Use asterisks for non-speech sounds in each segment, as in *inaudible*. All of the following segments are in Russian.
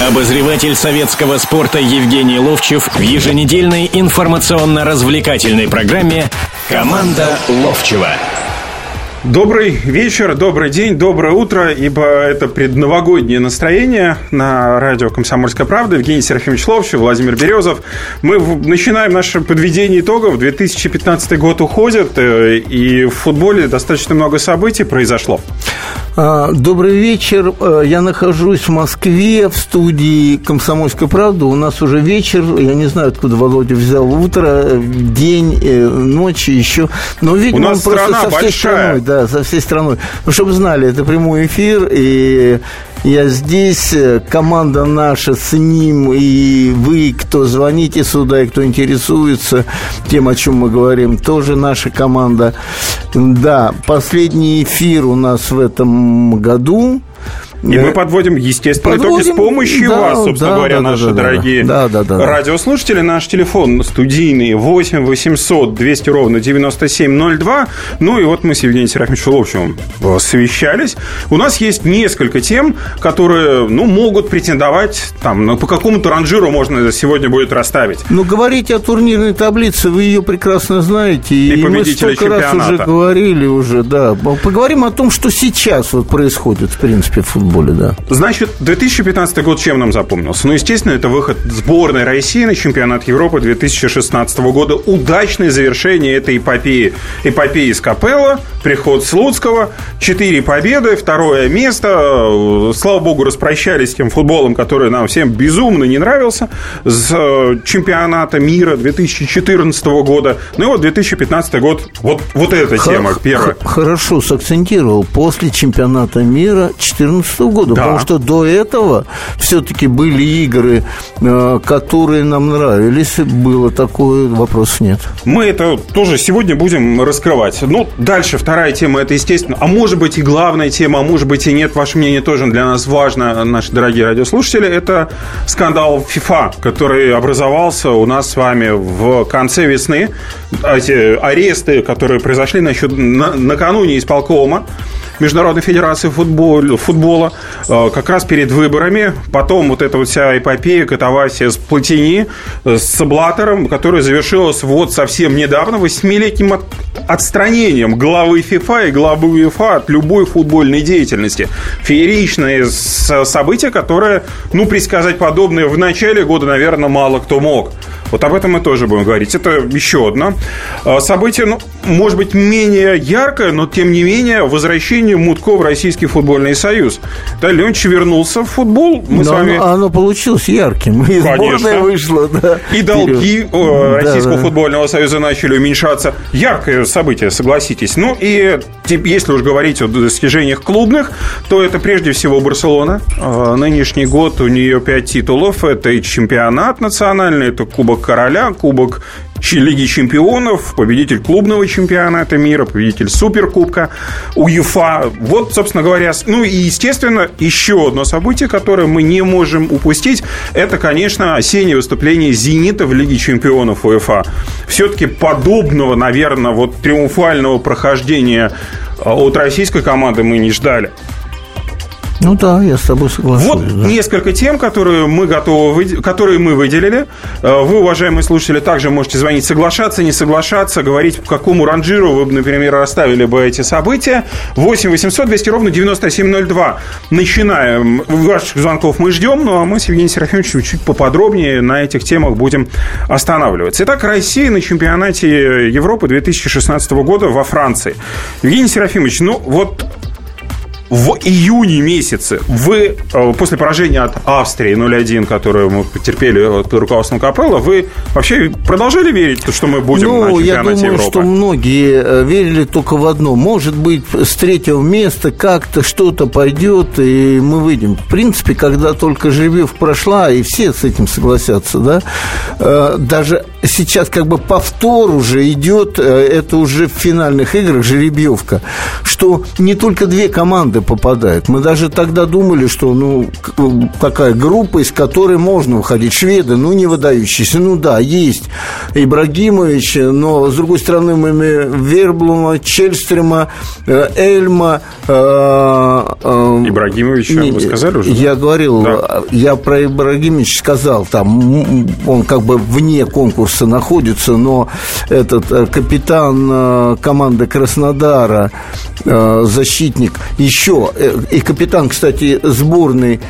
Обозреватель советского спорта Евгений Ловчев в еженедельной информационно-развлекательной программе «Команда Ловчева». Добрый вечер, добрый день, доброе утро, ибо это предновогоднее настроение на радио «Комсомольская правда». Евгений Серафимович Ловчев, Владимир Березов. Мы начинаем наше подведение итогов. 2015 год уходит, э, и в футболе достаточно много событий произошло. А, добрый вечер. Э, я нахожусь в Москве в студии «Комсомольская правда». У нас уже вечер. Я не знаю, откуда Володя взял утро, день, э, ночь еще. Но, видимо, У нас он просто со всей большая. страной. Да, со всей страной. Ну, чтобы знали, это прямой эфир, и я здесь, команда наша с ним, и вы, кто звоните сюда, и кто интересуется тем, о чем мы говорим, тоже наша команда. Да, последний эфир у нас в этом году. И мы подводим, естественно, итоги с Подводим, помощью да, вас, собственно да, говоря, да, наши да, дорогие Да, да, да, радиослушатели. Наш телефон студийный 8 800 200 ровно 9702. Ну и вот мы с Евгением Серафимовичем Ловчевым совещались. У нас есть несколько тем, которые, ну, могут претендовать, там, ну, по какому-то ранжиру можно сегодня будет расставить. Ну, говорите о турнирной таблице, вы ее прекрасно знаете. И мы победителя столько раз уже чемпионата. говорили уже, да. Поговорим о том, что сейчас вот происходит, в принципе, в футболе, да. Значит, 2015 год чем нам запомнился? Ну, естественно, это выход сборной России на чемпионат Европы 2016 года. Удачное завершение этой эпопеи. Эпопеи с Капелла, приход Слуцкого, четыре победы, второе место. Слава богу, распрощались с тем футболом, который нам всем безумно не нравился, с э, чемпионата мира 2014 года. Ну и вот 2015 год, вот, вот эта тема первая. Хорошо сакцентировал. После чемпионата мира 2014 года. Да. Потому что до этого все-таки были игры, э, которые нам нравились. Было такое, вопросов нет. Мы это тоже сегодня будем раскрывать. Ну, дальше вторая тема, это, естественно, а может быть и главная тема, а может быть и нет, ваше мнение тоже для нас важно, наши дорогие радиослушатели, это скандал FIFA, который образовался у нас с вами в конце весны. Эти аресты, которые произошли насчет, на- накануне исполкома, Международной Федерации футбол- футбола, э, как раз перед выборами. Потом вот эта вот вся эпопея, катавасия с Платини, э, с Блаттером, которая завершилась вот совсем недавно восьмилетним отстранением главы ФИФА и главы УЕФА от любой футбольной деятельности. Фееричное событие, которое, ну, предсказать подобное в начале года, наверное, мало кто мог. Вот об этом мы тоже будем говорить. Это еще одно э, событие, ну, может быть, менее яркое, но, тем не менее, возвращение Мутко в Российский футбольный союз. Да, Ленч вернулся в футбол. Мы с Но вами... оно, оно получилось ярким. И сборная вышла, да. И долги вперед. э, Российского да. футбольного союза начали уменьшаться. Яркое событие, согласитесь. Ну и если уж говорить о достижениях клубных, то это прежде всего Барселона. Э, Нынешний год у нее пять титулов. Это и чемпионат национальный, это Кубок Короля, Кубок Лиги чемпионов, победитель клубного чемпионата мира, победитель Суперкубка, УЕФА. Вот, собственно говоря, ну и, естественно, еще одно событие, которое мы не можем упустить, это, конечно, осеннее выступление «Зенита» в Лиге чемпионов УЕФА. Все-таки подобного, наверное, вот триумфального прохождения э, от российской команды мы не ждали. Ну да, я с тобой соглашусь. Вот да. несколько тем, которые мы готовы, которые мы выделили. Э, Вы, уважаемые слушатели, также можете звонить, соглашаться, не соглашаться, говорить, по какому ранжиру вы, бы, например, расставили бы эти события. 8 800 200 ровно 9702. Начинаем. Ваших звонков мы ждем, ну а мы с Евгением Серафимовичем чуть поподробнее на этих темах будем останавливаться. Итак, Россия на чемпионате Европы 2016 года во Франции. Евгений Серафимович, ну вот в июне месяце вы, э, после поражения от Австрии 0-1, которую мы потерпели под руководством Капелла, вы вообще продолжали верить, что мы будем на Ну, я чемпионате думаю, Европы? что многие э, верили только в одно. Может быть, с третьего места как-то что-то пойдет, и мы выйдем. В принципе, когда только Жеребьев прошла, и все с этим согласятся, да, э, даже сейчас как бы повтор уже идет, это уже в финальных играх жеребьевка, что не только две команды команды попадают. Мы даже тогда думали, что ну такая группа, из которой можно уходить. Шведы, ну не выдающиеся. Ну да, есть Ибрагимович, но с другой стороны мы имеем Верблума, Чельстрема, э, Эльма. Э, э, Ибрагимовича вы сказали уже? Я говорил, да. я про Ибрагимович сказал, там он как бы вне конкурса находится, но этот капитан команды Краснодара, защитник, еще, и капитан, кстати, сборной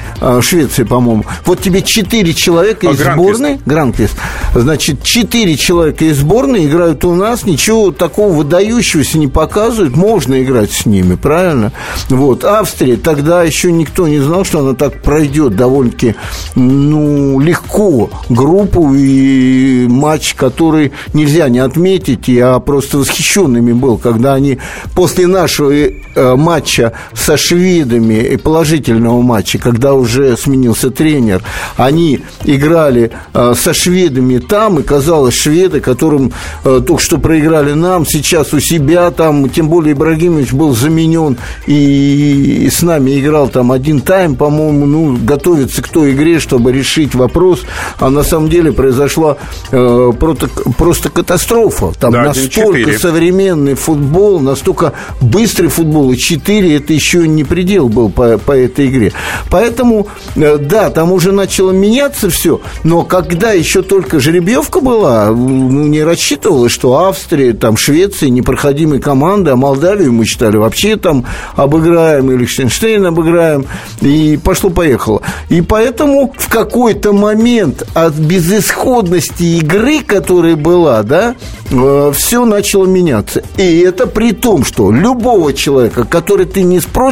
Швеции, по-моему. Вот тебе четыре человека а, из сборной, Гранквист, значит, четыре человека из сборной играют у нас, ничего такого выдающегося не показывают, можно играть с ними, правильно? Вот, Австрия, тогда еще никто не знал, что она так пройдет довольно-таки, ну, легко группу и матч, который нельзя не отметить, я просто восхищенными был, когда они после нашего э, матча со шведами и положительного матча, когда уже сменился тренер, они играли э, со шведами там, и казалось, шведы, которым э, только что проиграли нам, сейчас у себя там, тем более Ибрагимович был заменен и, с нами играл там один тайм, по-моему, ну, готовится к той игре, чтобы решить вопрос, а на самом деле произошла э, просто, просто катастрофа. Там да, настолько современный футбол, настолько быстрый футбол, и 4 это еще не предел был по, по этой игре. Поэтому, э, да, там уже начало меняться все, но когда еще только жеребьевка была, ну, не рассчитывалось, что Австрия, там, Швеция непроходимые команды, а Молдавию мы считали вообще там обыграем, и Лихтенштейн обыграем, и пошло-поехало. И поэтому в какой-то момент от безысходности игры, которая была, да, э, все начало меняться. И это при том, что любого человека, который ты не спросишь,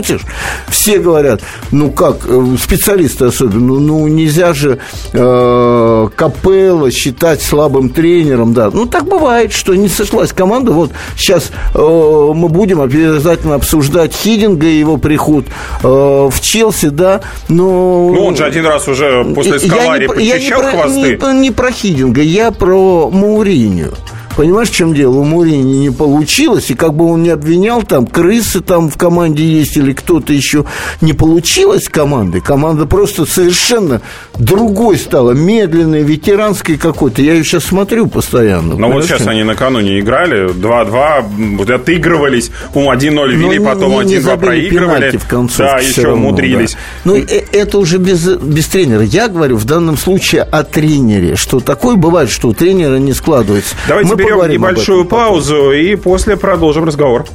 все говорят, ну как, э, специалисты особенно, ну нельзя же э, Капелла считать слабым тренером, да. Ну так бывает, что не сошлась команда. Вот сейчас э, мы будем обязательно обсуждать Хидинга и его приход э, в Челси, да. Но... Ну он же один раз уже после Скалари почищал я не хвосты. Про, не, не про Хидинга, я про Мауриню. Понимаешь, в чем дело? У Мурини не получилось, и как бы он не обвинял, там крысы там в команде есть или кто-то еще, не получилось команды. Команда просто совершенно другой стала, медленной, ветеранской какой-то. Я ее сейчас смотрю постоянно. Но вот сейчас они накануне играли, 2-2, вот отыгрывались, um, 1-0 вели, Но потом 1-2 проигрывали. в конце. Да, еще равно, умудрились. Да. Ну, э, это уже без, без тренера. Я говорю в данном случае о тренере, что такое бывает, что у тренера не складывается. Давайте Мы берем небольшую паузу и после продолжим разговор.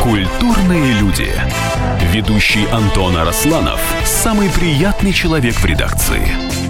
Культурные люди. Ведущий Антон Арасланов – самый приятный человек в редакции.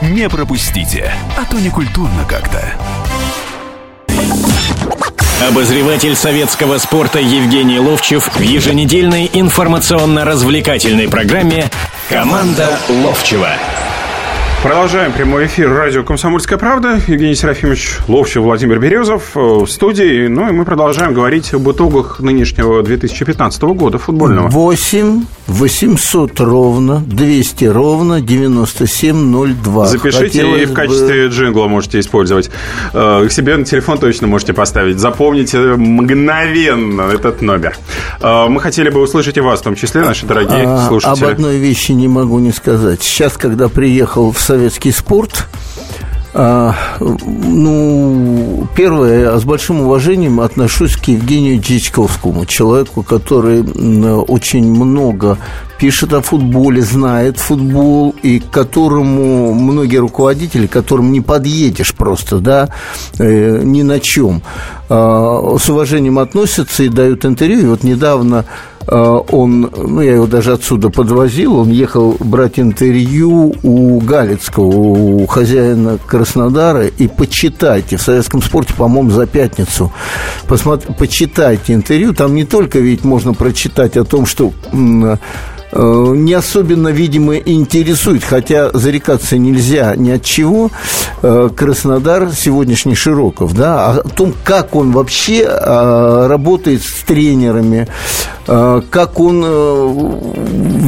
Не пропустите, а то не культурно как-то. Обозреватель советского спорта Евгений Ловчев в еженедельной информационно-развлекательной программе «Команда Ловчева». Продолжаем прямой эфир радио «Комсомольская правда». Евгений Серафимович Ловчев, Владимир Березов э, в студии. Ну и мы продолжаем говорить об итогах нынешнего 2015 года футбольного. 8 800 ровно, 200 ровно, 9702. Запишите Хотелось и в качестве бы... джингла можете использовать. Э, к себе на телефон точно можете поставить. Запомните мгновенно этот номер. Э, мы хотели бы услышать и вас, в том числе, наши дорогие а, слушатели. Об одной вещи не могу не сказать. Сейчас, когда приехал в советский спорт, ну, первое, с большим уважением отношусь к Евгению Дичковскому, человеку, который очень много пишет о футболе, знает футбол, и к которому многие руководители, которым не подъедешь просто, да, э, ни на чем. с уважением относятся и дают интервью. И вот недавно он, ну, я его даже отсюда подвозил, он ехал брать интервью у Галицкого, у хозяина Краснодара, и почитайте, в советском спорте, по-моему, за пятницу, посмотри, почитайте интервью, там не только ведь можно прочитать о том, что Э, не особенно, видимо, интересует, хотя зарекаться нельзя ни от чего, э, Краснодар сегодняшний Широков, да, о том, как он вообще э, работает с тренерами, как он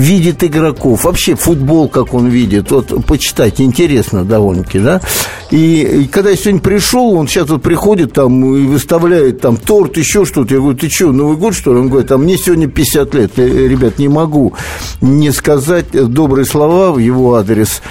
видит игроков, вообще футбол, как он видит, вот почитайте, интересно довольно-таки, да, и, и когда я сегодня пришел, он сейчас вот приходит там и выставляет там торт, еще что-то, я говорю, ты что, Новый год, что ли? Он говорит, а мне сегодня 50 лет, я, ребят, не могу не сказать добрые слова в его адрес.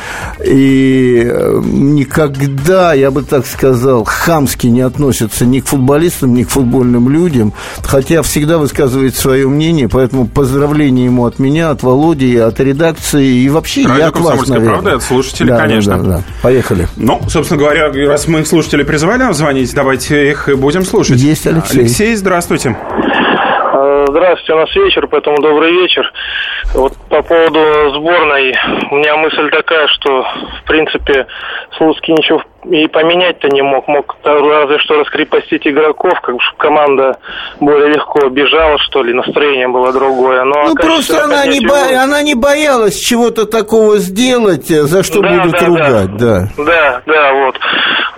И э, никогда, я бы так сказал, хамски не относится ни к футболистам, ни к футбольным людям, хотя всегда высказывает свое мнение, поэтому поздравления ему от меня, от Володи, от редакции и вообще Радио я от вас, наверное. правда, от слушателей, да, конечно. Да, да. Поехали. Ну, собственно говоря, раз мы слушатели призывали нам звонить, давайте их будем слушать. Есть Алексей. Алексей, здравствуйте. Здравствуйте, у нас вечер, поэтому добрый вечер. Вот по поводу сборной, у меня мысль такая, что, в принципе, Слуцкий ничего и поменять-то не мог. Мог разве что раскрепостить игроков, как бы команда более легко бежала, что ли, настроение было другое. Но, ну, просто она не, бо... она не боялась чего-то такого сделать, за что да, будут да, ругать, да. да. Да, да, вот.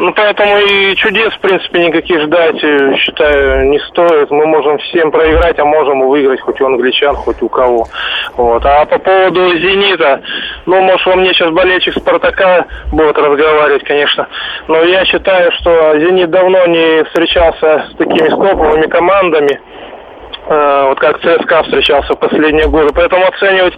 Ну, поэтому и чудес, в принципе, никаких ждать, э, считаю, не стоит. Мы можем всем проиграть, а можем и выиграть хоть у англичан, хоть у кого. Вот. А по поводу «Зенита», ну, может, во мне сейчас болельщик «Спартака» будет разговаривать, конечно. Но я считаю, что «Зенит» давно не встречался с такими топовыми командами, э, вот как ЦСКА встречался в последние годы. Поэтому оценивать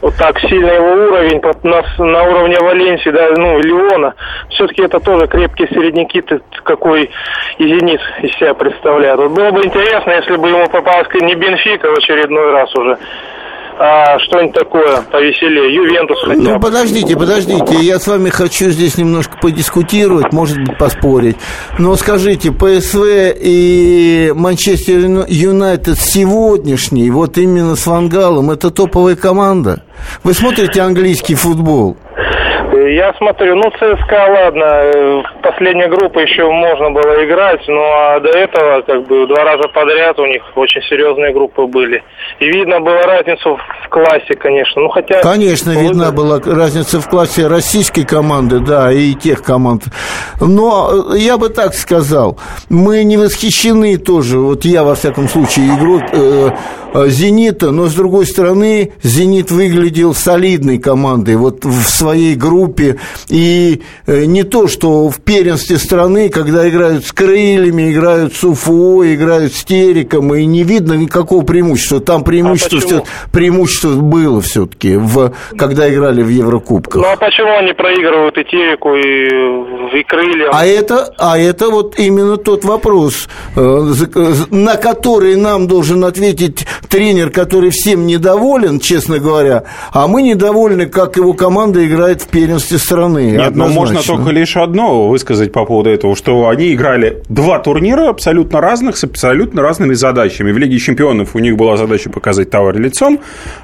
вот так сильно его уровень на, на уровне Валенсии, да, ну, Леона, все-таки это тоже крепкие середняки, какой и «Зенит» из себя представляет. Вот было бы интересно, если бы ему попалась не Бенфика в очередной раз уже, а, что-нибудь такое повеселее, Ювентус хотя бы. Ну, подождите, подождите, я с вами хочу здесь немножко подискутировать, может быть, поспорить. Но скажите, ПСВ и Манчестер Юнайтед сегодняшний, вот именно с Вангалом, это топовая команда? Вы смотрите английский футбол? Я смотрю, ну, ЦСКА, ладно, э, последняя группа еще можно было играть, ну, а до этого, как бы, два раза подряд у них очень серьезные группы были. И видно было разницу в классе, конечно. Ну, хотя... Конечно, вот... видна была разница в классе российской команды, да, и тех команд. Но я бы так сказал, мы не восхищены тоже, вот я, во всяком случае, игру э, э, «Зенита», но, с другой стороны, «Зенит» выглядел солидной командой, вот в своей группе. И э, не то, что в первенстве страны, когда играют с крыльями, играют с УФО, играют с Териком, и не видно никакого преимущества. Там преимущество, а все, преимущество было все-таки, в, когда играли в Еврокубках. Ну а почему они проигрывают и Тереку, и, и крыльям? А это, а это вот именно тот вопрос, э, на который нам должен ответить тренер, который всем недоволен, честно говоря, а мы недовольны, как его команда играет в первенстве страны. Нет, но можно только лишь одно высказать по поводу этого, что они играли два турнира абсолютно разных, с абсолютно разными задачами. В Лиге чемпионов у них была задача показать товар лицом,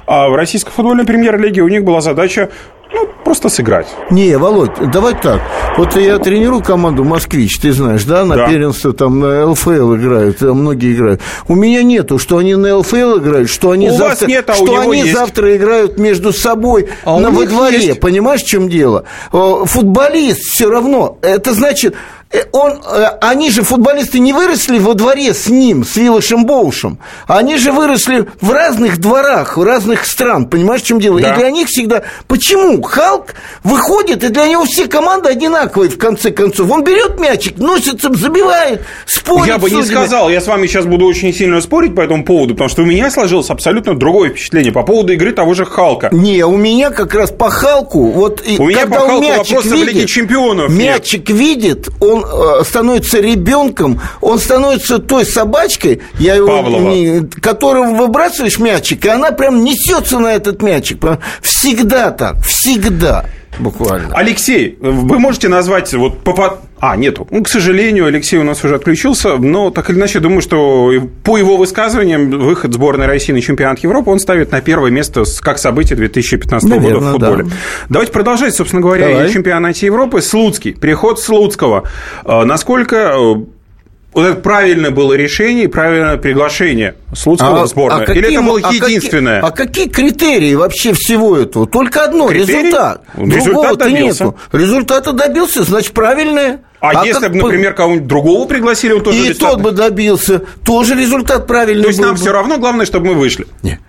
а в российской футбольной премьер-лиге у них была задача ну, просто сыграть. Не, Володь, давай так. Вот я тренирую команду «Москвич», ты знаешь, да, на да. первенство там на ЛФЛ играют, многие играют. У меня нету, что они на ЛФЛ играют, что они, у завтра, нет, а что они есть. завтра играют между собой а на во дворе. Есть. Понимаешь, в чем дело? Футболист все равно. Это значит, Э, он, э, они же, футболисты, не выросли во дворе с ним, с Вилошем Боушем. Они же выросли в разных дворах, в разных стран. Понимаешь, в чем дело? Да. И для них всегда... Почему? Халк выходит, и для него все команды одинаковые, в конце концов. Он берет мячик, носится, забивает, спорит. Я бы не сказал. Я с вами сейчас буду очень сильно спорить по этому поводу, потому что у меня сложилось абсолютно другое впечатление по поводу игры того же Халка. Не, у меня как раз по Халку... Вот, у меня по Халку вопросы видит, в Лиге Чемпионов Мячик нет. видит, он Э, становится ребенком, он становится той собачкой, я его, не, которого выбрасываешь мячик, и она прям несется на этот мячик. Всегда так, всегда. Буквально. Алексей, вы можете назвать вот по... А, нету. Ну, к сожалению, Алексей у нас уже отключился, но так или иначе, думаю, что по его высказываниям выход сборной России на чемпионат Европы он ставит на первое место как событие 2015 Наверное, года в футболе. Да. Давайте продолжать, собственно говоря, Давай. о чемпионате Европы. Слуцкий, переход Слуцкого. А, насколько э, вот это правильное было решение и правильное приглашение Слуцкого а, в сборную? А каким, Или это было а единственное? Какие, а какие критерии вообще всего этого? Только одно Критерий? результат. Результат добился. Нету. Результата добился, значит, правильное. А, а если бы, например, кого-нибудь другого пригласили, он тоже И тот бы добился, тоже результат правильный То есть нам бы. все равно, главное, чтобы мы вышли? Нет.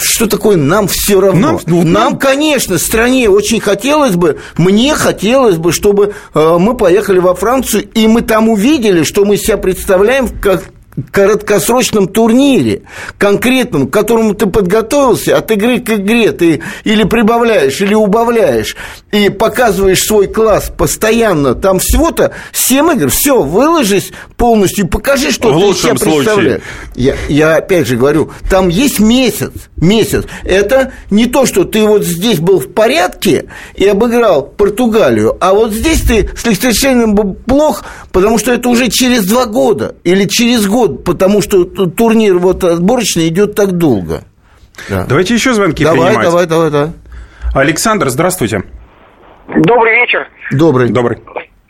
Что такое нам все равно? Нам, ну, нам, конечно, стране очень хотелось бы, мне хотелось бы, чтобы э, мы поехали во Францию, и мы там увидели, что мы себя представляем как короткосрочном турнире, конкретном, к которому ты подготовился, от игры к игре ты или прибавляешь, или убавляешь, и показываешь свой класс постоянно, там всего-то 7 игр, все, выложись полностью, покажи, что В ты себя представляешь. Я, я опять же говорю, там есть месяц, месяц. Это не то, что ты вот здесь был в порядке и обыграл Португалию, а вот здесь ты с Лихтенштейном был плох, потому что это уже через два года или через год год, потому что турнир вот отборочный идет так долго. Да. Давайте еще звонки давай, принимать. Давай, давай, давай. Александр, здравствуйте. Добрый вечер. Добрый. Добрый.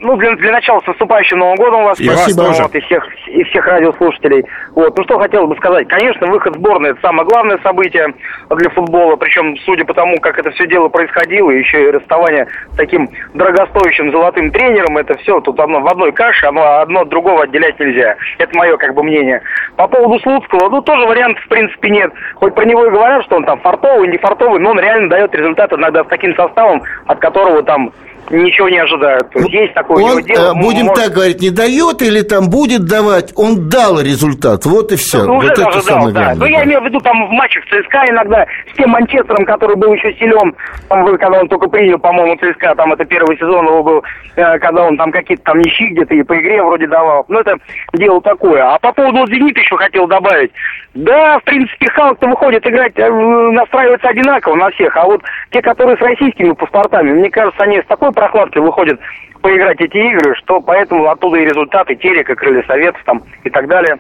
Ну, для, для начала, с наступающим Новым годом вас. И Спасибо. Вас вот, и, всех, и всех радиослушателей. Вот. Ну, что хотел бы сказать. Конечно, выход сборной – это самое главное событие для футбола. Причем, судя по тому, как это все дело происходило, еще и расставание с таким дорогостоящим золотым тренером, это все тут одно, в одной каше, оно одно от другого отделять нельзя. Это мое, как бы, мнение. По поводу Слуцкого, ну, тоже вариантов, в принципе, нет. Хоть про него и говорят, что он там фартовый, не фартовый, но он реально дает результат иногда с таким составом, от которого там ничего не ожидают. То есть, есть такое он, дело. Э, будем может... так говорить, не дает или там будет давать, он дал результат. Вот и все. Ну, вот уже это дал, да. Главное, ну, я имею в виду там в матчах ЦСКА иногда с тем Манчестером, который был еще силен, там, когда он только принял, по-моему, ЦСКА, там это первый сезон его был, э, когда он там какие-то там ничьи где-то и по игре вроде давал. Ну, это дело такое. А по поводу «Зенита» еще хотел добавить. Да, в принципе, Халк-то выходит играть, э, настраивается одинаково на всех, а вот те, которые с российскими паспортами, мне кажется, они с такой прокладкой выходят поиграть эти игры, что поэтому оттуда и результаты, Терека, Крылья там и так далее.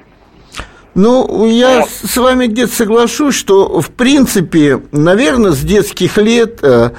Ну, я с вами где-то соглашусь, что, в принципе, наверное, с детских лет э,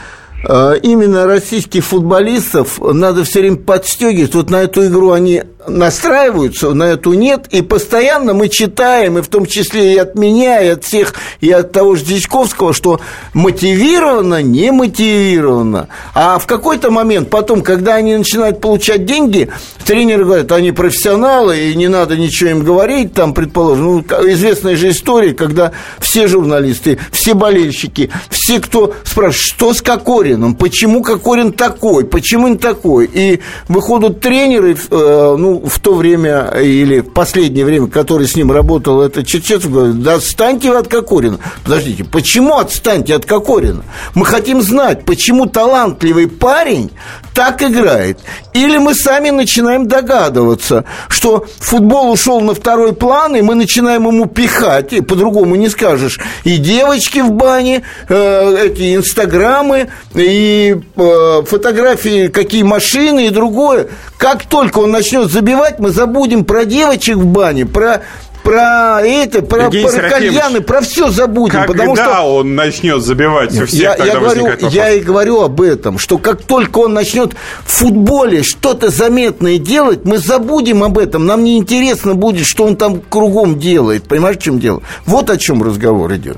э, именно российских футболистов надо все время подстегивать. Вот на эту игру они настраиваются, на эту нет, и постоянно мы читаем, и в том числе и от меня, и от всех, и от того же Дичковского, что мотивировано, не мотивировано. А в какой-то момент потом, когда они начинают получать деньги, тренеры говорят, они профессионалы, и не надо ничего им говорить, там, предположим, ну, известная же история, когда все журналисты, все болельщики, все, кто спрашивает, что с Кокорином, почему Кокорин такой, почему не такой, и выходят тренеры, э, в то время или в последнее время, который с ним работал, это Черчесов говорит, да отстаньте вы от Кокорина. Подождите, почему отстаньте от Кокорина? Мы хотим знать, почему талантливый парень так играет. Или мы сами начинаем догадываться, что футбол ушел на второй план, и мы начинаем ему пихать, и по-другому не скажешь, и девочки в бане, э, эти инстаграмы, и э, фотографии, какие машины и другое. Как только он начнет забивать, мы забудем про девочек в бане, про про это, про, про кальяны, про все забудем. Когда потому что он начнет забивать у всех, я, я говорю, я и говорю об этом, что как только он начнет в футболе что-то заметное делать, мы забудем об этом. Нам не интересно будет, что он там кругом делает. Понимаешь, в чем дело? Вот о чем разговор идет.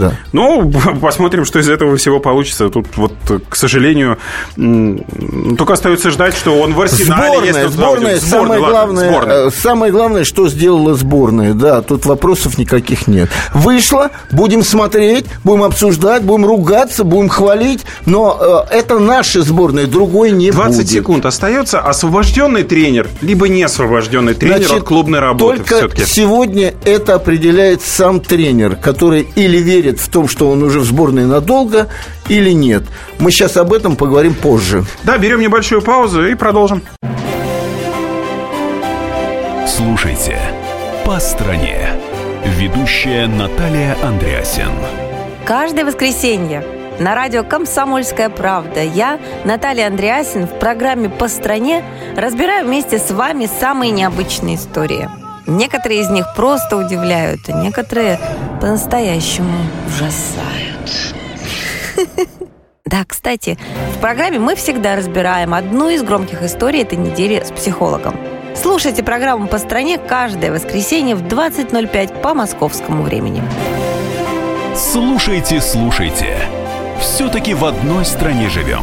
Да. Ну, *laughs* посмотрим, что из этого всего получится. Тут вот, к сожалению, только остается ждать, что он в арсенале. Сборная, сборная, сборная, самое, ладно, главное, сборная. Э, самое главное, что сделала сборная. Да, тут вопросов никаких нет. Вышло, будем смотреть, будем обсуждать, будем ругаться, будем хвалить, но э, это наша сборная, другой не 20 будет. 20 секунд остается. Освобожденный тренер, либо не освобожденный тренер Значит, от клубной работы только все-таки. сегодня это определяет сам тренер, который или верит верит в том, что он уже в сборной надолго или нет. Мы сейчас об этом поговорим позже. Да, берем небольшую паузу и продолжим. Слушайте «По стране». Ведущая Наталья Андреасен. Каждое воскресенье на радио «Комсомольская правда». Я, Наталья Андреасин, в программе «По стране» разбираю вместе с вами самые необычные истории. Некоторые из них просто удивляют, а некоторые по-настоящему ужасают. *laughs* Да, кстати, в программе мы всегда разбираем одну из громких историй этой недели с психологом. Слушайте программу «По стране» каждое воскресенье в 20.05 по московскому времени. Слушайте, слушайте. Все-таки в одной стране живем.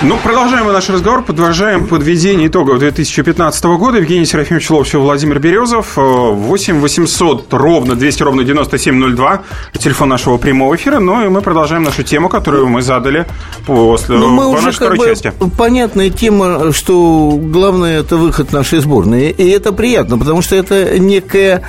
Ну, продолжаем мы наш разговор, подвожаем подведение итогов 2015 года. Евгений Серафимович Ловчев, Владимир Березов. 8 800 ровно 200 ровно 9702. Телефон нашего прямого эфира. Ну, и мы продолжаем нашу тему, которую мы задали после Ну, мы по уже нашей второй как бы части. понятная тема, что главное это выход нашей сборной. И это приятно, потому что это некое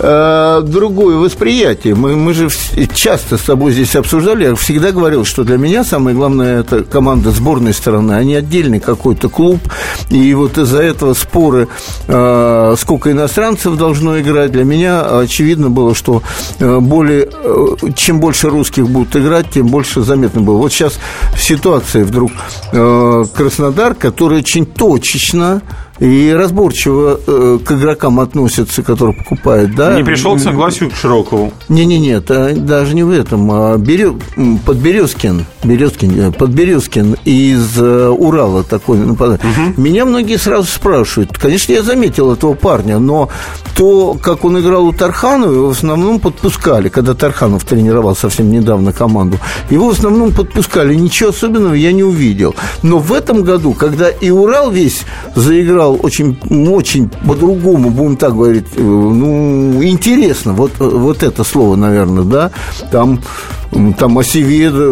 э, другое восприятие. Мы, мы же часто с тобой здесь обсуждали, я всегда говорил, что для меня самое главное это команда сборной стороны, а не отдельный какой-то клуб. И вот из-за этого споры, э, сколько иностранцев должно играть, для меня очевидно было, что э, более, э, чем больше русских будут играть, тем больше заметно было. Вот сейчас ситуация вдруг Краснодар, который очень точечно и разборчиво э, к игрокам относится, которые покупают, да? Не пришел к согласию к Широкову. Не-не-не, это даже не в этом. А Берё... Подберезкин, Березкин, э, Подберезкин из э, Урала такой нападает. Меня многие сразу спрашивают. Конечно, я заметил этого парня, но то, как он играл у Тарханова, его в основном подпускали, когда Тарханов тренировал совсем недавно команду. Его в основном подпускали. Ничего особенного я не увидел. Но в этом году, когда и Урал весь заиграл очень, очень по-другому, будем так говорить, э, ну, интересно, вот, э, вот это слово, наверное, да, там, там Осеведо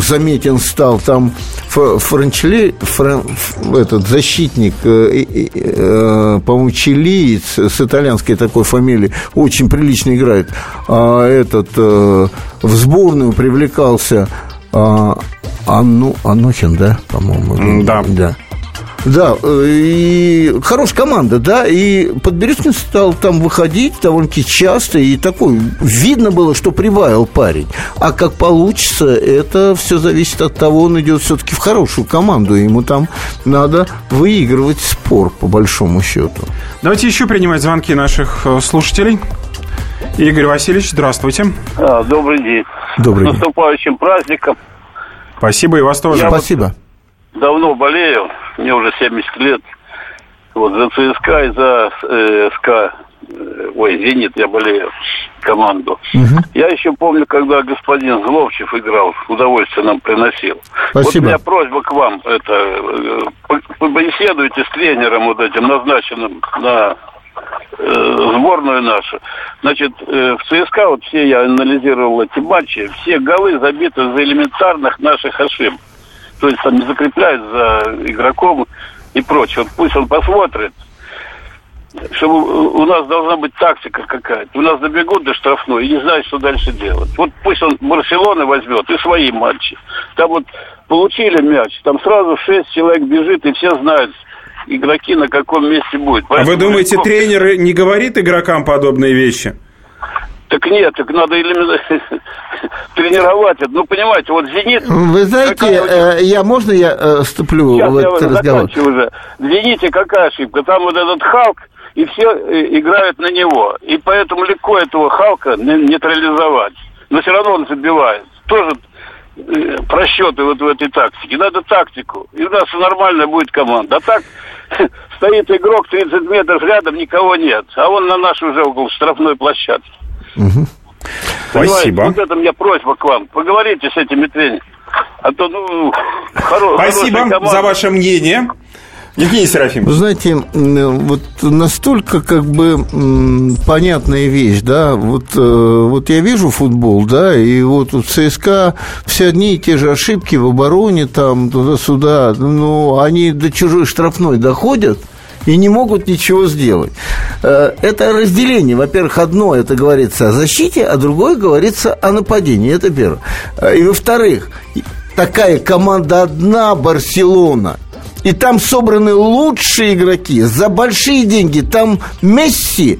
заметен стал, там Ф- Франчеле, Фран- этот защитник, э, э, э, по-моему, чилиец с итальянской такой фамилией, очень прилично играет, а этот э, в сборную привлекался а, Анну, Анохин, да, по-моему? Да. Да. Да, э, и хорошая команда, да, и Подберезкин стал там выходить довольно-таки часто, и такой, видно было, что прибавил парень. А как получится, это все зависит от того, он идет все-таки в хорошую команду, ему там надо выигрывать спор, по большому счету. Давайте еще принимать звонки наших э, слушателей. Игорь Васильевич, здравствуйте. А, добрый день. Добрый С день. наступающим праздником. Спасибо и вас тоже. Я вот- Спасибо. Давно болею, мне уже 70 лет. Вот за ЦСКА и за э, СКА, э, ой, Зенит я болею, команду. Я еще помню, когда господин Зловчев играл, удовольствие нам приносил. Вот Спасибо. у меня просьба к вам, это, э, по- побеседуйте с тренером вот этим, назначенным на э, сборную нашу. Значит, в ЦСКА, вот все я анализировал эти матчи, все голы забиты за элементарных наших ошибок. То есть там не закрепляют за игроком и прочее. Вот пусть он посмотрит, чтобы у нас должна быть тактика какая-то. У нас добегут до штрафной и не знают, что дальше делать. Вот пусть он Барселоны возьмет и свои матчи. Там вот получили мяч, там сразу шесть человек бежит, и все знают, игроки на каком месте будет. А вы думаете, легко- тренер не говорит игрокам подобные вещи? Так нет, так надо именно *laughs* тренировать это. Ну, понимаете, вот «Зенит» Вы знаете, Какая э, я, можно я э, вступлю Сейчас в я этот уже разговор? уже. Извините, какая ошибка. Там вот этот Халк, и все э, играют на него. И поэтому легко этого Халка не- нейтрализовать. Но все равно он забивает. Тоже просчеты вот в этой тактике. Надо тактику. И у нас нормальная будет команда. А так *laughs* стоит игрок 30 метров рядом, никого нет. А он на наш уже около штрафной площадки. Понимаете, Спасибо. Вот это у меня просьба к вам. Поговорите с этими тренерами. А то, ну, хоро- Спасибо за ваше мнение. Евгений Серафимович. Вы знаете, м, вот настолько как бы понятная вещь, да, вот, э, вот я вижу футбол, да, и вот у ЦСКА все одни и те же ошибки в обороне, там, туда-сюда, ну, они до чужой штрафной доходят, и не могут ничего сделать. Э, Это разделение. Во-первых, одно это говорится о защите, а другое говорится о нападении. Это первое. Э, И во-вторых, такая команда одна, Барселона, И там собраны лучшие игроки за большие деньги. Там Месси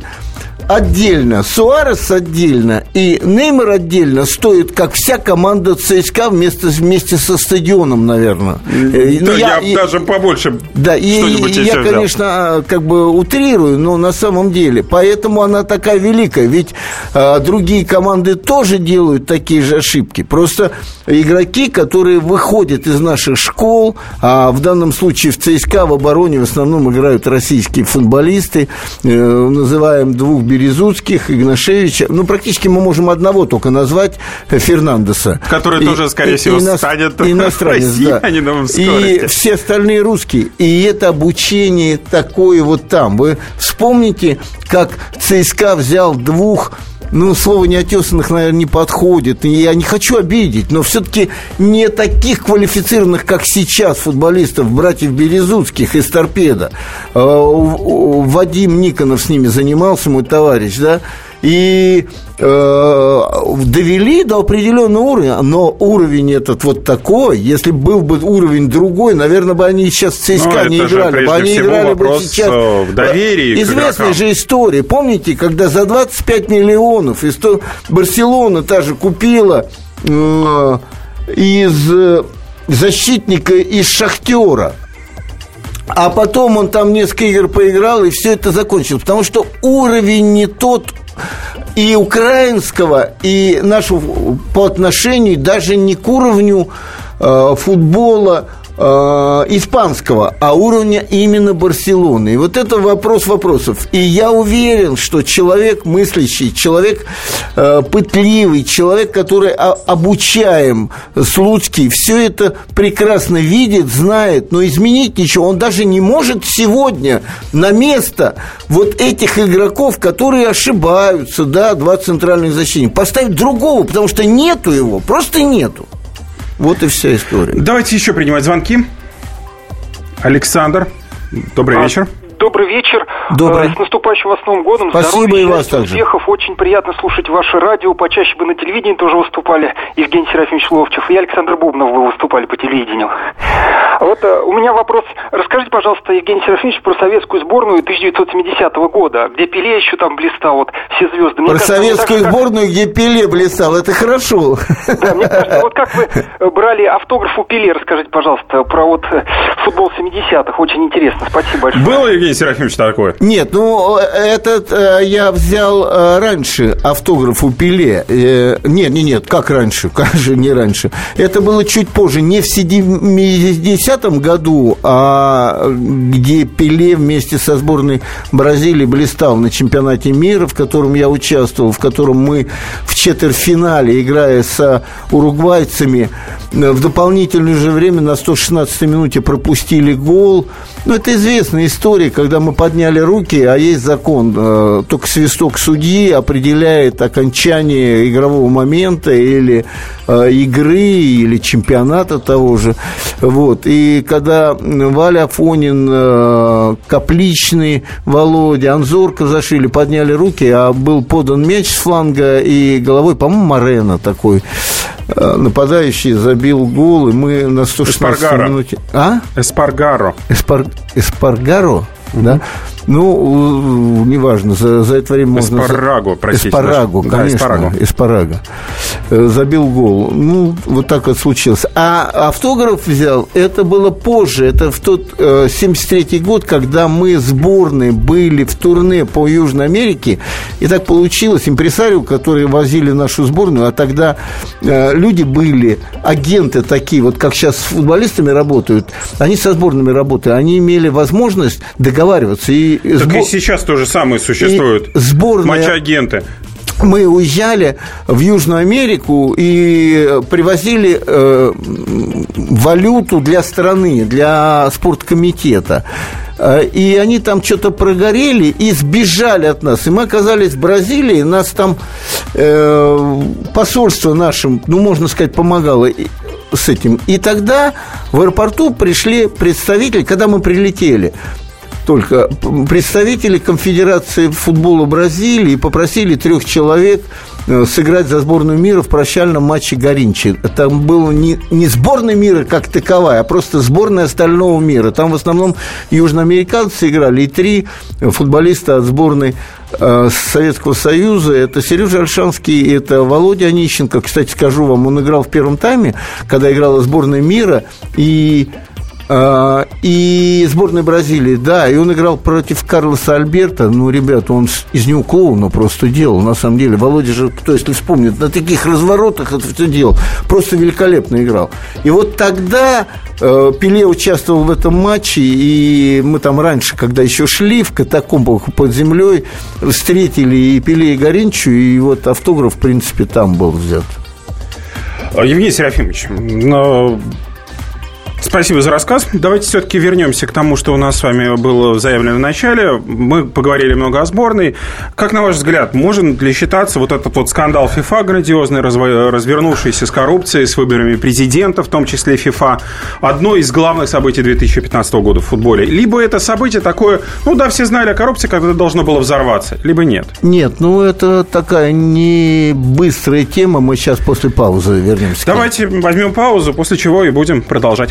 отдельно, Суарес отдельно и Неймар отдельно стоит, как вся команда ЦСКА вместе, вместе со стадионом, наверное. Э, да, ну, я, я даже побольше Да, и я, конечно, как бы утрирую, но на самом деле. Поэтому она такая великая. Ведь а, другие команды тоже делают такие же ошибки. Просто игроки, которые выходят из наших школ, а в данном случае в ЦСКА в обороне в основном играют российские футболисты, э, называем двух Березуцких, Игнашевича. Ну, практически мы можем одного только назвать, э, Фернандеса. Который и, тоже, скорее и, всего, ино... станет *laughs* иностранец, да. И все остальные русские. И это обучение такое вот там. Вы вспомните, как ЦСКА взял двух ну, слово неотесанных, наверное, не подходит. И я не хочу обидеть, но все-таки не таких квалифицированных, как сейчас, футболистов, братьев Березутских из «Торпеда». А, Вадим Никонов с ними занимался, мой товарищ, да, и э, довели до определенного уровня, но уровень этот вот такой, если был бы уровень другой, наверное, бы они сейчас в ЦСКА ну, не играли, же, бы они играли бы сейчас. Э, в доверии Известная же история, помните, когда за 25 миллионов из Барселона та же купила э, из э, защитника из Шахтера а потом он там несколько игр поиграл, и все это закончилось. Потому что уровень не тот и украинского, и нашего по отношению даже не к уровню э, футбола Э, испанского, а уровня именно Барселоны. И вот это вопрос вопросов. И я уверен, что человек мыслящий, человек э, пытливый, человек, который обучаем Слуцкий, все это прекрасно видит, знает, но изменить ничего. Он даже не может сегодня на место вот этих игроков, которые ошибаются, да, два центральных защитника, поставить другого, потому что нету его, просто нету. Вот и вся история. Давайте еще принимать звонки. Александр, добрый а, вечер. Добрый вечер. Добрый. Э, с наступающим вас Новым годом. Спасибо Здоровья, и вас также. Успехов. Очень приятно слушать ваше радио. Почаще бы на телевидении тоже выступали. Евгений Серафимович Ловчев и Александр Бубнов вы выступали по телевидению. Вот э, у меня вопрос. Расскажите, пожалуйста, Евгений Серафимович, про советскую сборную 1970 года, где Пеле еще там блистал, вот все звезды. Мне про кажется, советскую так, сборную, как... где Пеле блистал, это хорошо. Да, мне кажется, вот как вы брали автограф у Пеле, расскажите, пожалуйста, про вот э, футбол 70-х. Очень интересно. Спасибо большое. Было, Евгений Серафимович, такое? Нет, ну, этот э, я взял э, раньше автограф у Пеле. Э, нет, нет, нет, как раньше? *laughs* Как же не раньше? Это было чуть позже, не в 70-м году, а где Пеле вместе со сборной Бразилии блистал на чемпионате мира, в котором я участвовал, в котором мы в четвертьфинале, играя с уругвайцами, в дополнительное же время на 116-й минуте пропустили гол. Ну, это известная история, когда мы подняли руки, а есть закон. Э, только свисток судьи определяет окончание игрового момента или э, игры, или чемпионата того же. Вот. И когда Валя Афонин, э, Капличный, Володя, Анзорка зашили, подняли руки, а был подан мяч с фланга и головой, по-моему, Марена такой нападающий забил гол, и мы на 116 минуте... А? Эспаргаро. Эспар... Эспаргаро? Да? Ну, неважно, за, за это время можно... Эспарагу, простите. Эспарагу, конечно. Да, эспарагу. эспарага. Э, забил гол. Ну, вот так вот случилось. А автограф взял, это было позже. Это в тот э, 73-й год, когда мы сборные были в турне по Южной Америке. И так получилось, импресарио, которые возили нашу сборную, а тогда э, люди были, агенты такие, вот как сейчас с футболистами работают, они со сборными работают, они имели возможность договариваться. И так сбор... и сейчас то же самое существует. И сборная... Матч-агенты мы уезжали в Южную Америку и привозили э, валюту для страны, для спорткомитета. Э, и они там что-то прогорели и сбежали от нас. И мы оказались в Бразилии, нас там э, посольство нашим, ну, можно сказать, помогало с этим. И тогда в аэропорту пришли представители, когда мы прилетели, только представители Конфедерации футбола Бразилии попросили трех человек э, сыграть за сборную мира в прощальном матче Горинчи. Там был не, не сборная мира как таковая, а просто сборная остального мира. Там в основном южноамериканцы играли и три футболиста от сборной э, Советского Союза. Это Сережа Альшанский, это Володя Онищенко. Кстати, скажу вам, он играл в первом тайме, когда играла сборная мира, и и сборной Бразилии, да, и он играл против Карлоса Альберта. Ну, ребята, он из него клоуна просто делал, на самом деле. Володя же, кто если вспомнит, на таких разворотах это все делал. Просто великолепно играл. И вот тогда э, Пеле участвовал в этом матче, и мы там раньше, когда еще шли в катакомбах под землей, встретили и Пеле, и Горинчу, и вот автограф, в принципе, там был взят. Евгений Серафимович, Спасибо за рассказ. Давайте все-таки вернемся к тому, что у нас с вами было заявлено в начале. Мы поговорили много о сборной. Как, на ваш взгляд, можно ли считаться вот этот вот скандал ФИФА грандиозный, развернувшийся с коррупцией, с выборами президента, в том числе ФИФА, одно из главных событий 2015 года в футболе? Либо это событие такое, ну да, все знали о коррупции, когда должно было взорваться, либо нет? Нет, ну это такая не быстрая тема. Мы сейчас после паузы вернемся. Давайте возьмем паузу, после чего и будем продолжать.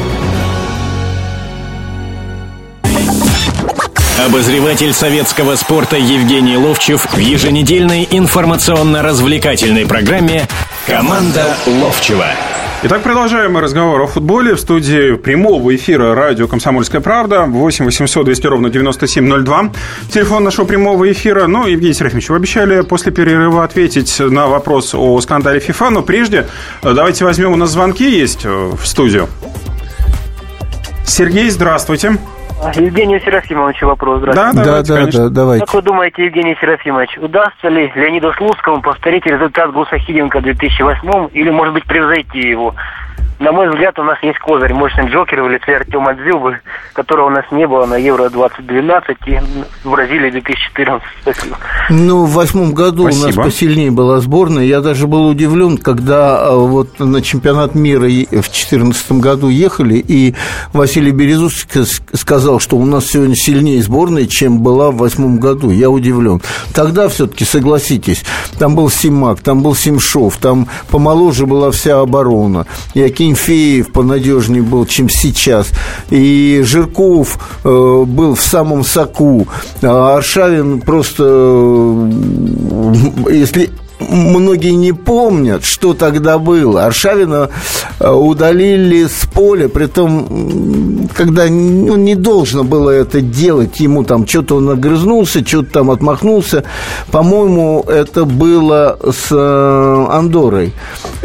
Обозреватель советского спорта Евгений Ловчев в еженедельной информационно-развлекательной программе «Команда Ловчева». Итак, продолжаем разговор о футболе в студии прямого эфира радио «Комсомольская правда» 8 800 200 ровно 9702. Телефон нашего прямого эфира. Ну, Евгений Серафимович, вы обещали после перерыва ответить на вопрос о скандале ФИФА, но прежде э, давайте возьмем, у нас звонки есть э, в студию. Сергей, здравствуйте. Евгению Серафимовичу вопрос. Да, да, да, да, давайте. Как вы думаете, Евгений Серафимович, удастся ли Леониду Слуцкому повторить результат Гусахиденко в 2008 или, может быть, превзойти его? На мой взгляд, у нас есть козырь, мощный Джокер в лице Артема Дзюбы, которого у нас не было на Евро-2012 и в Бразилии 2014. Спасибо. Ну, в восьмом году Спасибо. у нас посильнее была сборная. Я даже был удивлен, когда а, вот на чемпионат мира в 2014 году ехали, и Василий Березовский сказал, что у нас сегодня сильнее сборная, чем была в восьмом году. Я удивлен. Тогда все-таки, согласитесь, там был Симак, там был Симшов, там помоложе была вся оборона. И Акин Акинфеев понадежнее был, чем сейчас. И Жирков э, был в самом соку. А Аршавин просто, э, если многие не помнят, что тогда было. Аршавина э, удалили с поля, при том, когда ну, не должно было это делать, ему там что-то он огрызнулся, что-то там отмахнулся. По-моему, это было с э, Андорой.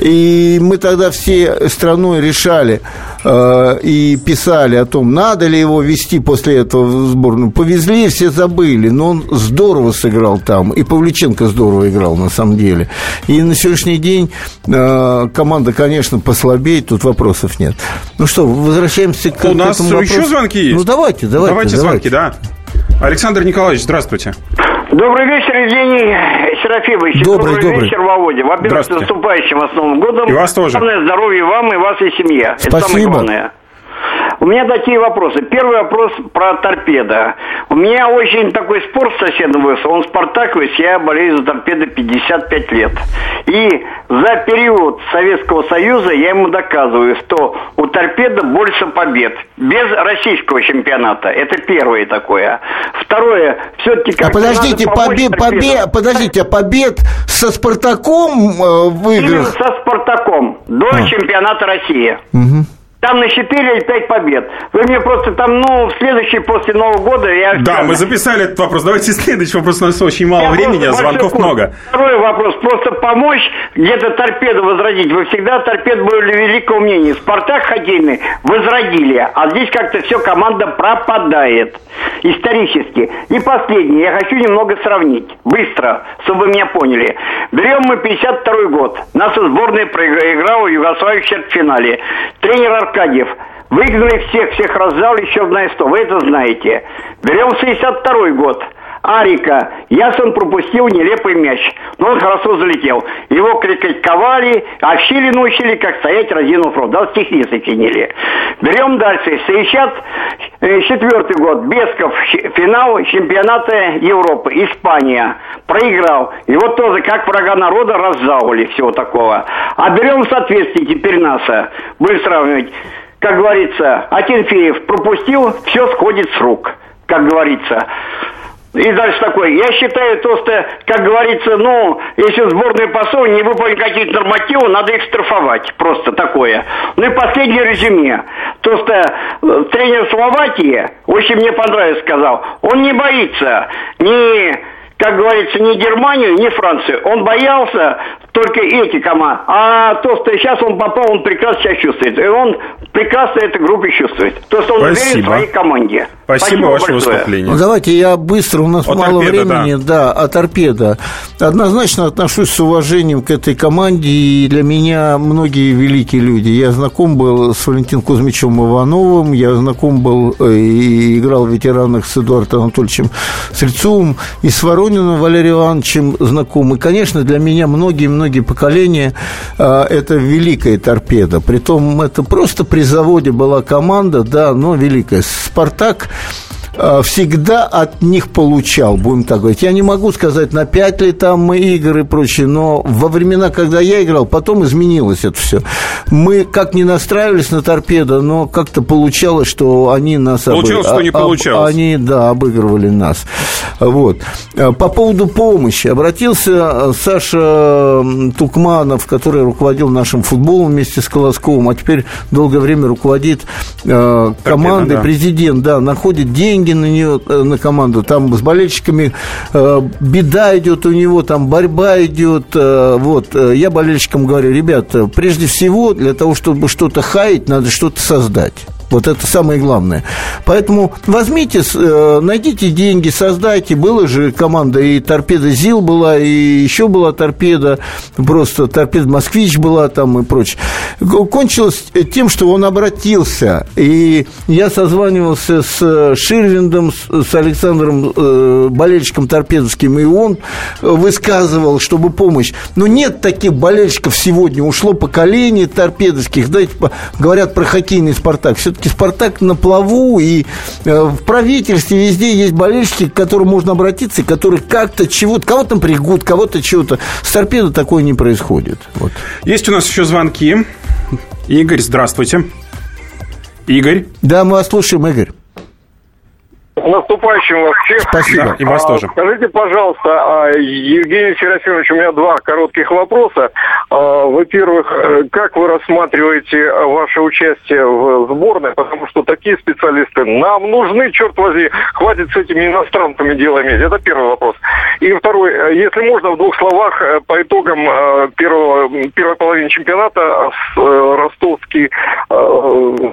И мы тогда все страной решали э, и писали о том, надо ли его вести после этого в сборную. Повезли, все забыли, но он здорово сыграл там. И Павличенко здорово играл, на самом деле деле. И на сегодняшний день э, команда, конечно, послабеет, тут вопросов нет. Ну что, возвращаемся к, У к нас этому еще звонки есть? Ну давайте, давайте. Давайте, давайте. звонки, да. Александр Николаевич, здравствуйте. Добрый вечер, Евгений Серафимович. Добрый, добрый. добрый. вечер, Володя. Во-первых, с наступающим вас Новым годом. И вас тоже. Главное здоровье вам и вас и семье. Спасибо. Это самое главное. У меня такие вопросы. Первый вопрос про торпеда. У меня очень такой спор с соседом вышел. Он спартаковец, я болею за торпеда 55 лет. И за период Советского Союза я ему доказываю, что у торпеда больше побед. Без российского чемпионата. Это первое такое. Второе, все-таки... А подождите, побед, побед, подождите, побед со Спартаком э, выиграл? Именно со Спартаком. До а. чемпионата России. Угу. Там на 4 или 5 побед. Вы мне просто там, ну, в следующий после Нового года я... Да, мы записали этот вопрос. Давайте следующий вопрос. У нас очень мало я времени, а звонков много. Второй вопрос. Просто помочь где-то торпеду возродить. Вы всегда торпед были великого мнения. Спартак хоккейный возродили, а здесь как-то все команда пропадает. Исторически. И последнее. Я хочу немного сравнить. Быстро, чтобы вы меня поняли. Берем мы 52 год. Наша сборная проиграла Югославию в четвертьфинале. Тренер Аркадьев Выгнали всех, всех раздал еще на 100. Вы это знаете. Берем 62 год. Арика. Ясон пропустил нелепый мяч. Но он хорошо залетел. Его критиковали, а в Чили научили, как стоять разинув рот. Да, стихи сочинили. Берем дальше. 64 год. Бесков. Финал чемпионата Европы. Испания. Проиграл. Его тоже, как врага народа, раззаули. Всего такого. А берем в соответствии теперь НАСА. Будем сравнивать как говорится, Акинфеев пропустил, все сходит с рук, как говорится. И дальше такой. Я считаю, просто, как говорится, ну, если сборная посол не выполнит какие-то нормативы, надо их штрафовать. Просто такое. Ну и последнее резюме. Просто э, тренер Словакии, очень мне понравилось, сказал, он не боится ни как говорится, ни Германию, ни Францию. Он боялся только эти команды. А то, что сейчас он попал, он прекрасно себя чувствует. И он прекрасно этой группе чувствует. То, что он Спасибо. уверен в своей команде. Спасибо, Спасибо ваше большое. выступление. Ну, давайте я быстро, у нас о мало торпедо, времени. Да. да, о торпедо. Однозначно отношусь с уважением к этой команде, и для меня многие великие люди. Я знаком был с Валентином Кузьмичем Ивановым, я знаком был э, и играл в ветеранах с Эдуардом Анатольевичем Стрельцовым, и с Ворониным Валерием Ивановичем знаком. И, конечно, для меня многие-многие поколения э, это великая торпеда. Притом это просто при заводе была команда, да, но великая. «Спартак» всегда от них получал, будем так говорить. Я не могу сказать, на пять ли там мы игры и прочее, но во времена, когда я играл, потом изменилось это все. Мы как не настраивались на торпедо, но как-то получалось, что они нас... Получалось, об... что не получалось. Они, да, обыгрывали нас. Вот. Э, по поводу помощи. Обратился Саша Тукманов, который руководил нашим футболом вместе с Колосковым, а теперь долгое время руководит э, командой, да. президент, да, находит деньги деньги на нее, э, на команду, там с болельщиками э, беда идет у него, там борьба идет, э, вот, я болельщикам говорю, ребята, прежде всего, для того, чтобы что-то хаять, надо что-то создать. Вот это самое главное. Поэтому возьмите, э, найдите деньги, создайте. Была же команда и торпеда ЗИЛ была, и еще была торпеда, просто торпеда Москвич была там и прочее. Кончилось тем, что он обратился. И я созванивался с Ширвиндом, с Александром, э, болельщиком торпедовским, и он высказывал, чтобы помощь. Но нет таких болельщиков сегодня. Ушло поколение торпедовских. Да, говорят про хоккейный «Спартак». Все все-таки «Спартак» на плаву, и э, в правительстве везде есть болельщики, к которым можно обратиться, которые как-то чего-то, кого-то напрягут, кого-то чего-то. С торпедо такое не происходит. Вот. Есть у нас еще звонки. Игорь, здравствуйте. Игорь. Да, мы вас слушаем, Игорь наступающим вас всех. Спасибо. И вас а, тоже. Скажите, пожалуйста, а, Евгений Серафимович, у меня два коротких вопроса. А, во-первых, э, как вы рассматриваете ваше участие в сборной? Потому что такие специалисты нам нужны, черт возьми. Хватит с этими иностранцами дело иметь. Это первый вопрос. И второй, э, если можно, в двух словах э, по итогам первого, первой половины чемпионата ростовский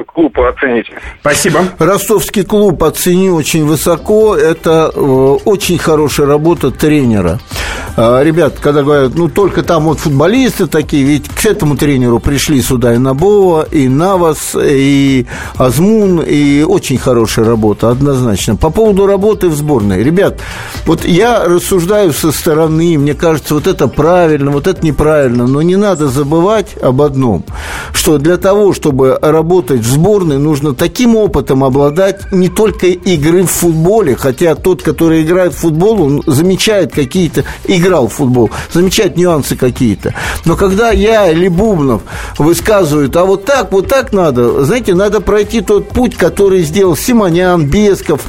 клуб оцените. Спасибо. Ростовский клуб оцени очень очень высоко, это э, очень хорошая работа тренера. А, ребят, когда говорят, ну, только там вот футболисты такие, ведь к этому тренеру пришли сюда и Набова, и Навас, и Азмун, и очень хорошая работа, однозначно. По поводу работы в сборной. Ребят, вот я рассуждаю со стороны, мне кажется, вот это правильно, вот это неправильно, но не надо забывать об одном, что для того, чтобы работать в сборной, нужно таким опытом обладать не только игры в футболе, хотя тот, который играет в футбол, он замечает какие-то, играл в футбол, замечает нюансы какие-то. Но когда я или Бубнов высказывают, а вот так, вот так надо, знаете, надо пройти тот путь, который сделал Симонян, Бесков,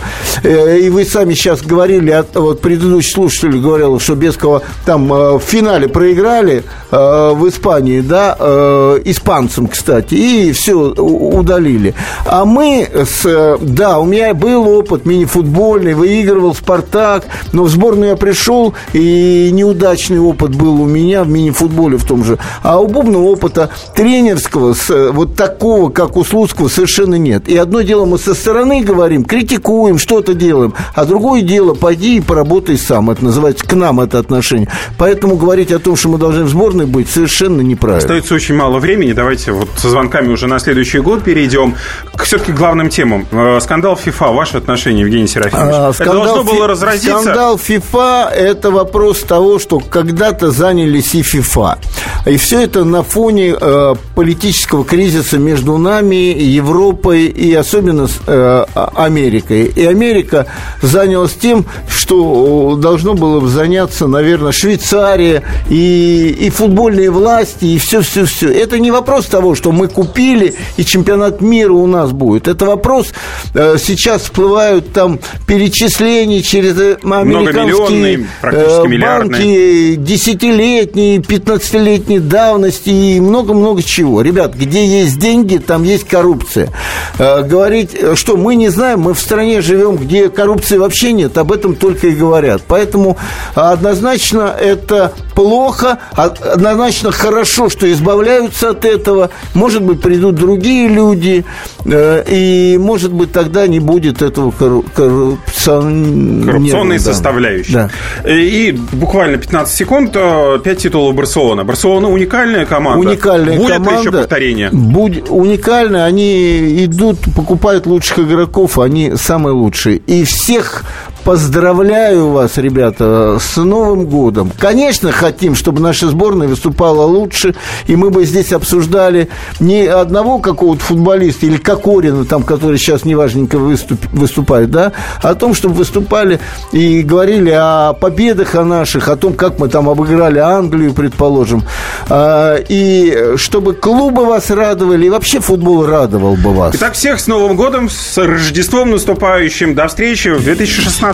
э, и вы сами сейчас говорили, от, вот предыдущий слушатель говорил, что Бескова там э, в финале проиграли э, в Испании, да, э, испанцам, кстати, и все удалили. А мы с, да, у меня был опыт, мини-футбольный, выигрывал «Спартак», но в сборную я пришел, и неудачный опыт был у меня в мини-футболе в том же. А у Бубна опыта тренерского, вот такого, как у Слуцкого, совершенно нет. И одно дело мы со стороны говорим, критикуем, что-то делаем, а другое дело, пойди и поработай сам. Это называется к нам это отношение. Поэтому говорить о том, что мы должны в сборной быть, совершенно неправильно. Остается очень мало времени. Давайте вот со звонками уже на следующий год перейдем к все-таки главным темам. Э, скандал ФИФА. Ваше отношение, Евгений Серафимович? А, скандал, это должно было разразиться... Скандал ФИФА – это вопрос того, что когда-то занялись и ФИФА. И все это на фоне э, политического кризиса между нами, Европой и особенно э, Америкой. И Америка занялась тем, что должно было бы заняться, наверное, Швейцария и, и футбольные власти, и все-все-все. Это не вопрос того, что мы купили, и чемпионат мира у нас будет. Это вопрос, э, сейчас всплывают там перечисления через э, американские э, банки десятилетние, пятнадцатилетней давности и много-много чего. Ребят, где есть деньги, там есть коррупция. Говорить, что мы не знаем, мы в стране живем, где коррупции вообще нет, об этом только и говорят. Поэтому однозначно это плохо, однозначно хорошо, что избавляются от этого. Может быть, придут другие люди, э, и, может быть, тогда не будет этого коррупцион... коррупционной да. составляющей. Да. И буквально 15 секунд, 5 э, титулов Барселона. Барселона уникальная команда. Уникальная будет команда. Будет еще повторение? Будет уникальная. Они идут, покупают лучших игроков, они самые лучшие. И всех Поздравляю вас, ребята, с Новым годом. Конечно, хотим, чтобы наша сборная выступала лучше, и мы бы здесь обсуждали не одного какого-то футболиста или Кокорина, там, который сейчас неважненько выступ, выступает, да, а о том, чтобы выступали и говорили о победах о наших, о том, как мы там обыграли Англию, предположим, а, и чтобы клубы вас радовали, и вообще футбол радовал бы вас. Итак, всех с Новым годом, с Рождеством наступающим. До встречи в 2016